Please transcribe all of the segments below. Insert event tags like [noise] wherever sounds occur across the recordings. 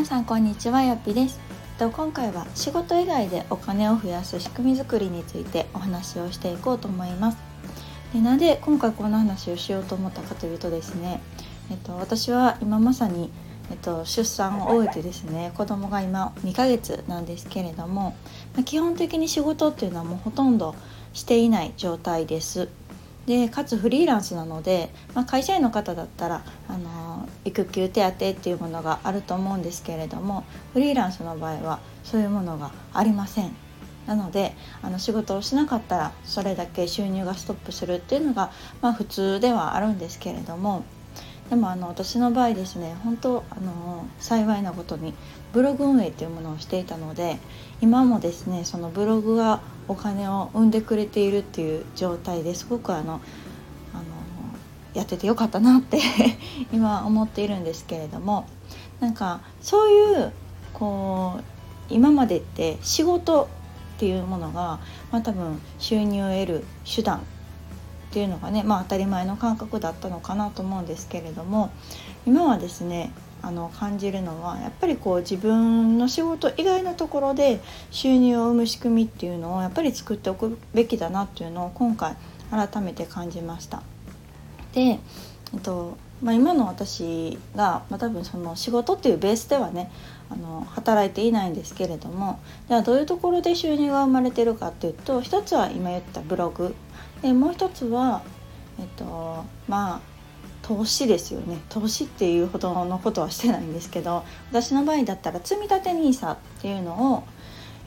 皆さんこんにちはよっぴです。今回は仕事以外でお金を増やす仕組み作りについてお話をしていこうと思います。でなぜ今回こんな話をしようと思ったかというとですねえっと私は今まさにえっと、出産を終えてですね子供が今2ヶ月なんですけれども、ま基本的に仕事っていうのはもうほとんどしていない状態です。でかつフリーランスなので、まあ、会社員の方だったらあの育休手当っていうものがあると思うんですけれどもフリーランスの場合はそういうものがありません。なのであの仕事をしなかったらそれだけ収入がストップするっていうのが、まあ、普通ではあるんですけれどもでもあの私の場合ですね本当あの幸いなことにブログ運営っていうものをしていたので今もですねそのブログがお金を生んでくれているっていう状態ですごくあのやっててよかったなって [laughs] 今思っているんですけれどもなんかそういうこう今までって仕事っていうものが、まあ、多分収入を得る手段っていうのがね、まあ、当たり前の感覚だったのかなと思うんですけれども今はですねあの感じるのはやっぱりこう自分の仕事以外のところで収入を生む仕組みっていうのをやっぱり作っておくべきだなっていうのを今回改めて感じました。で、えっとまあ、今の私が、まあ、多分その仕事っていうベースではねあの働いていないんですけれどもじゃあどういうところで収入が生まれてるかっていうと一つは今言ったブログ。でもう一つはえっとまあ投資ですよね。投資っていうほどのことはしてないんですけど私の場合だったら積立 NISA っていうのを、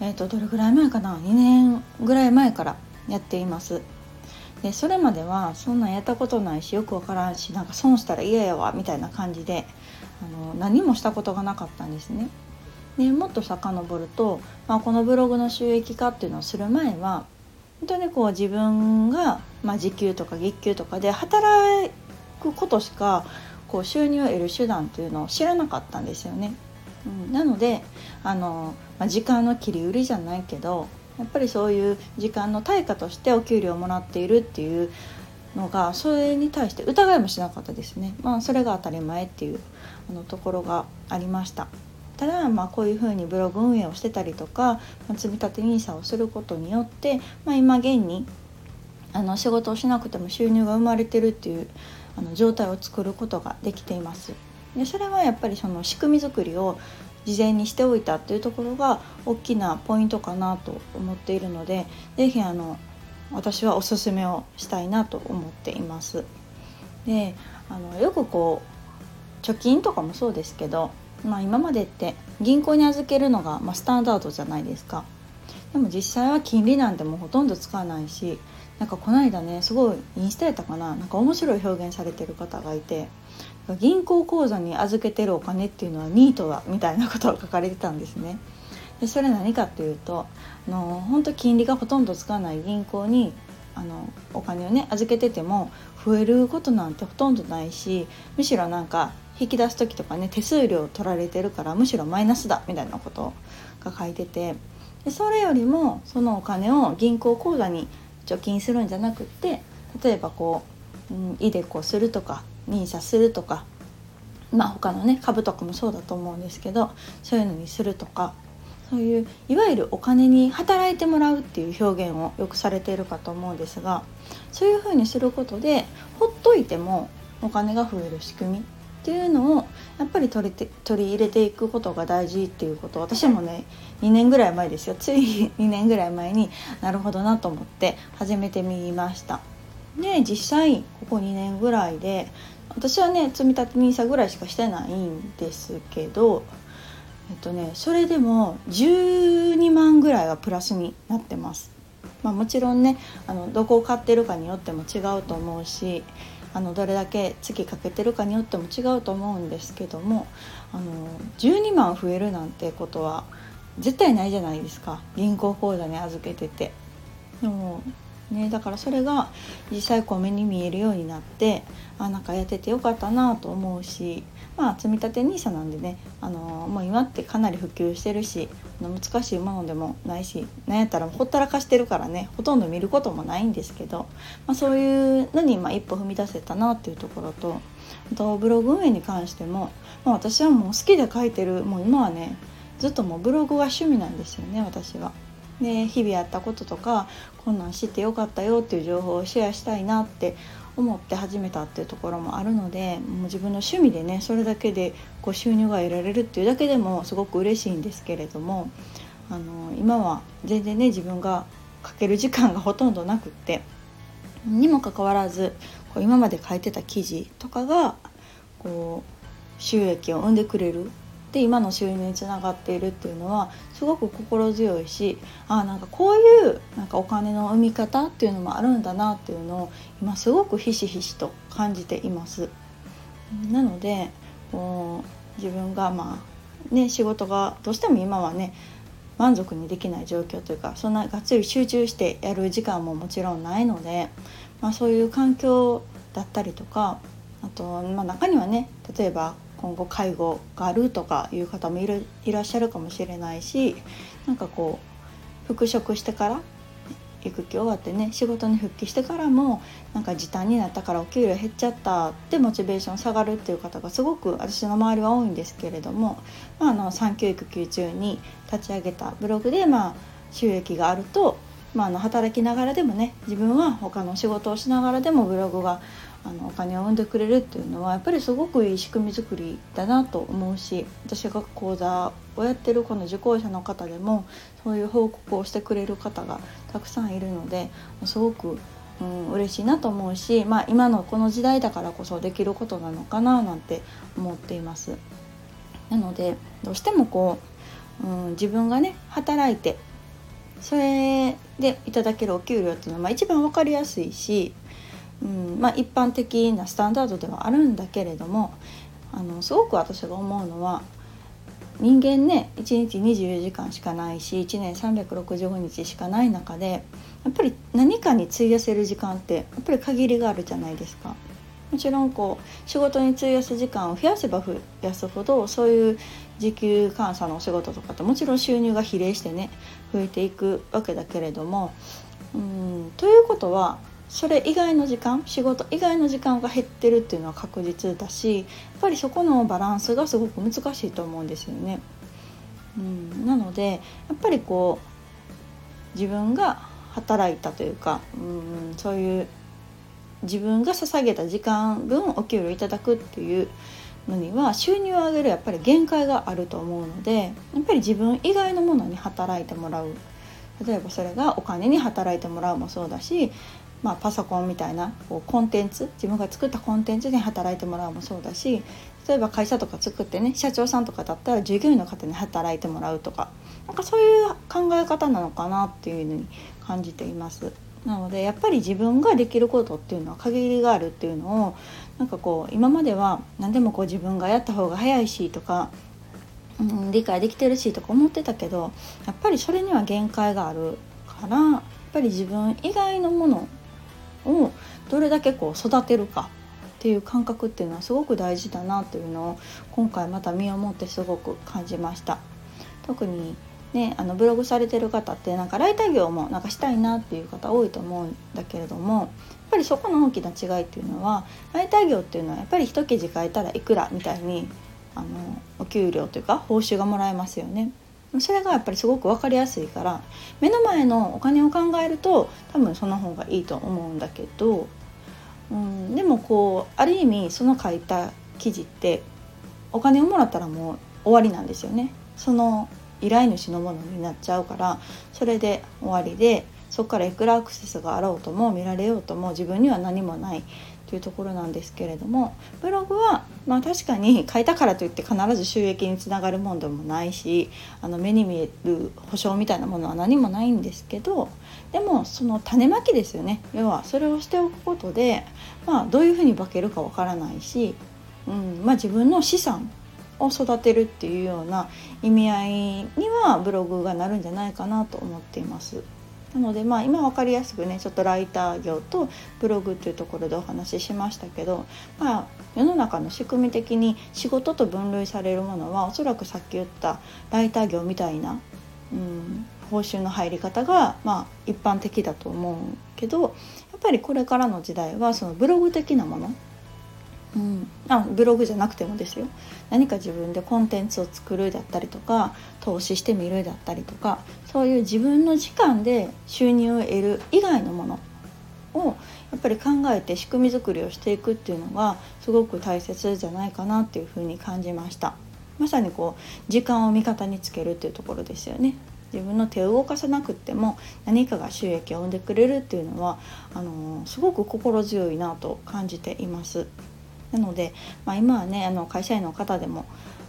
えーと、どれぐらい前かな？2年ぐらい前からやっています。でそれまではそんなんやったことないしよく分からんしなんか損したら嫌やわみたいな感じであの何もしたことがなかったんですねでもっと遡ると、まあ、このブログの収益化っていうのをする前は本当にこう自分が、まあ、時給とか月給とかで働くことしかこう収入を得る手段というのを知らなかったんですよね。うん、なのであの、まあ、時間の切り売りじゃないけどやっぱりそういう時間の対価としてお給料をもらっているっていうのがそれに対して疑いもしなかったですね。まあ、それが当たり前っていうあのところがありました。ただ、まあ、こういうふうにブログ運営をしてたりとか、まあ、積立 NISA をすることによって、まあ、今現にあの仕事をしなくても収入が生まれてるっていうあの状態を作ることができています。でそれはやっぱりその仕組み作りを事前にしておいたっていうところが大きなポイントかなと思っているので是非あの私はおすすめをしたいなと思っています。であのよくこう貯金とかもそうですけどまあ、今までって銀行に預けるのが、まあ、スタンダードじゃないですかでも実際は金利なんてもうほとんど使わないしなんかこの間ねすごいインスタやったかななんか面白い表現されてる方がいて銀行口座に預けてるお金っていうのはニートだみたいなことが書かれてたんですね。でそれ何かっていうとあの本当金利がほとんどつかない銀行にあのお金をね預けてても増えることなんてほとんどないしむしろなんか引き出す時とかね手数料取られてるからむしろマイナスだみたいなことが書いててでそれよりもそのお金を銀行口座に貯金するんじゃなくって例えばこう、うん、イデコするとか NISA するとかまあ他のね株とかもそうだと思うんですけどそういうのにするとかそういういわゆるお金に働いてもらうっていう表現をよくされているかと思うんですがそういうふうにすることでほっといてもお金が増える仕組みっていうのをやっぱり取りて取り入れていくことが大事っていうこと。私もね2年ぐらい前ですよ。つい [laughs] 2年ぐらい前になるほどなと思って始めてみました。で実際ここ2年ぐらいで私はね積み立て NISA ぐらいしかしてないんですけどえっとねそれでも12万ぐらいはプラスになってます。まあ、もちろんねあのどこを買ってるかによっても違うと思うしあのどれだけ月かけてるかによっても違うと思うんですけどもあの12万増えるなんてことは絶対ないじゃないですか銀行口座に預けてて。でもねだからそれが実際こう目に見えるようになってあなんかやっててよかったなと思うしまあ積み立て NISA なんでね、あのー、もう今ってかなり普及してるし難しいものでもないしなんやったらほったらかしてるからねほとんど見ることもないんですけど、まあ、そういうのにま一歩踏み出せたなっていうところとあとブログ運営に関しても、まあ、私はもう好きで書いてるもう今はねずっともうブログが趣味なんですよね私は。で日々やったこととかこんなん知ってよかったよっていう情報をシェアしたいなって思って始めたっていうところもあるのでもう自分の趣味でねそれだけでこう収入が得られるっていうだけでもすごく嬉しいんですけれどもあの今は全然ね自分がかける時間がほとんどなくってにもかかわらずこう今まで書いてた記事とかがこう収益を生んでくれるで今の収入につながっているっていうのはすごく心強いしあなんかこういうなんかお金の生み方っていうのもあるんだなっていうのを今すごくひしひしと感じています。なのでこう自分がまあね仕事がどうしても今はね満足にできない状況というかそんながっつり集中してやる時間ももちろんないので、まあ、そういう環境だったりとかあと、まあ、中にはね例えば今後介護があるとかいう方もいるいらっしゃるかもしれないしなんかこう復職してから育休終わってね仕事に復帰してからもなんか時短になったからお給料減っちゃったってモチベーション下がるっていう方がすごく私の周りは多いんですけれども、まあ、あの産休育休中に立ち上げたブログで、まあ、収益があると、まあ、あの働きながらでもね自分は他の仕事をしながらでもブログがあのお金を生んでくれるっていうのはやっぱりすごくいい仕組み作りだなと思うし私が講座をやってるこの受講者の方でもそういう報告をしてくれる方がたくさんいるのですごく、うん、嬉しいなと思うし、まあ、今のこの時代だからこそできることなのかななんて思っています。なのでどうしてもこう、うん、自分がね働いてそれでいただけるお給料っていうのは、まあ、一番分かりやすいしうんまあ、一般的なスタンダードではあるんだけれどもあのすごく私が思うのは人間ね1日24時間しかないし1年365日しかない中でやっぱり何かに費やせる時間ってやっぱり限りがあるじゃないですか。もちろんこう仕事に費やす時間を増やせば増やすほどそういう時給換算のお仕事とかってもちろん収入が比例してね増えていくわけだけれどもうんということはそれ以外の時間仕事以外の時間が減ってるっていうのは確実だしやっぱりそこのバランスがすごく難しいと思うんですよね。うん、なのでやっぱりこう自分が働いたというか、うん、そういう自分が捧げた時間分お給料いただくっていうのには収入を上げるやっぱり限界があると思うのでやっぱり自分以外のものに働いてもらう例えばそれがお金に働いてもらうもそうだしまあ、パソコンみたいなこうコンテンツ自分が作ったコンテンツで働いてもらうもそうだし例えば会社とか作ってね社長さんとかだったら従業員の方に働いてもらうとかなんかそういう考え方なのかなっていうのに感じています。なのでやっぱり自分ができることっていうのは限りがあるっていうのをなんかこう今までは何でもこう自分がやった方が早いしとか、うん、理解できてるしとか思ってたけどやっぱりそれには限界があるからやっぱり自分以外のものをどれだけこう育てるかっていう感覚っていうのはすごく大事だなというのを今回また身をもってすごく感じました。特にね、あのブログされてる方ってなんかライター業もなんかしたいなっていう方多いと思うんだけれどもやっぱりそこの大きな違いっていうのはライター業っていうのはやっぱり一記事書いたらいくらみたいにあのお給料というか報酬がもらえますよね。それがやっぱりすごく分かりやすいから目の前のお金を考えると多分その方がいいと思うんだけど、うん、でもこうある意味その書いた記事ってお金をもらったらもう終わりなんですよね。その依頼主のものになっちゃうからそれで終わりでそこからいくらアクセスがあろうとも見られようとも自分には何もないいうところなんですけれどもブログはまあ確かに書いたからといって必ず収益につながるもんでもないしあの目に見える保証みたいなものは何もないんですけどでもその種まきですよね要はそれをしておくことで、まあ、どういうふうに化けるかわからないし、うんまあ、自分の資産を育てるっていうような意味合いにはブログがなるんじゃないかなと思っています。なのでまあ今分かりやすくねちょっとライター業とブログっていうところでお話ししましたけど、まあ、世の中の仕組み的に仕事と分類されるものはおそらくさっき言ったライター業みたいな、うん、報酬の入り方がまあ一般的だと思うけどやっぱりこれからの時代はそのブログ的なものうん、あブログじゃなくてもですよ。何か自分でコンテンツを作るだったりとか投資してみるだったりとかそういう自分の時間で収入を得る以外のものをやっぱり考えて仕組み作りをしていくっていうのがすごく大切じゃないかなっていうふうに感じました。まさにこう時間を味方につけるっていうところですよね。自分の手を動かさなくっても何かが収益を生んでくれるっていうのはあのすごく心強いなと感じています。なので、まあ、今はねあの会社員の方でも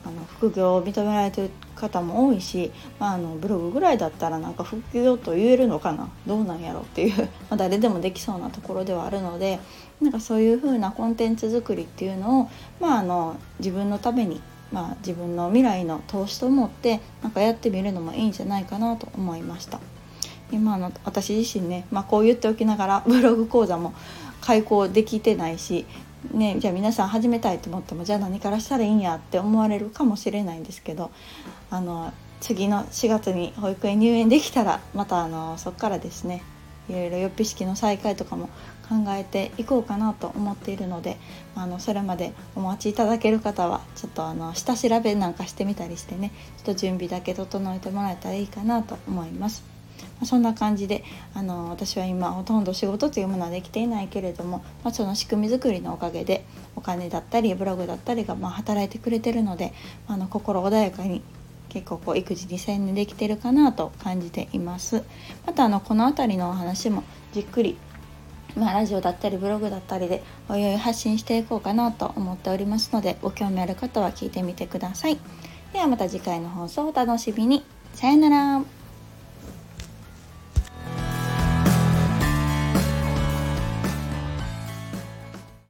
あの副業を認められてる方も多いし、まあ、あのブログぐらいだったらなんか副業と言えるのかな？どうなんやろっていう [laughs] ま誰でもできそうなところではあるのでなんかそういう風なコンテンツ作りっていうのを、まあ、あの自分のために、まあ、自分の未来の投資と思ってなんかやってみるのもいいんじゃないかなと思いました。今の私自身ね、まあ、こう言っておきながらブログ講座も開講できてないしね、じゃあ皆さん始めたいと思ってもじゃあ何からしたらいいんやって思われるかもしれないんですけどあの次の4月に保育園入園できたらまたあのそこからですねいろいろ予備式の再開とかも考えていこうかなと思っているのであのそれまでお待ちいただける方はちょっとあの下調べなんかしてみたりしてねちょっと準備だけ整えてもらえたらいいかなと思います。まそんな感じであの私は今ほとんど仕事というものはできていないけれども、まあ、その仕組み作りのおかげでお金だったりブログだったりがま働いてくれてるのでまあの心穏やかに結構こう育児に専念できてるかなと感じています。またあのこの辺りのお話もじっくりまあ、ラジオだったりブログだったりでおいおい発信していこうかなと思っておりますのでご興味ある方は聞いてみてください。ではまた次回の放送をお楽しみに。さよなら。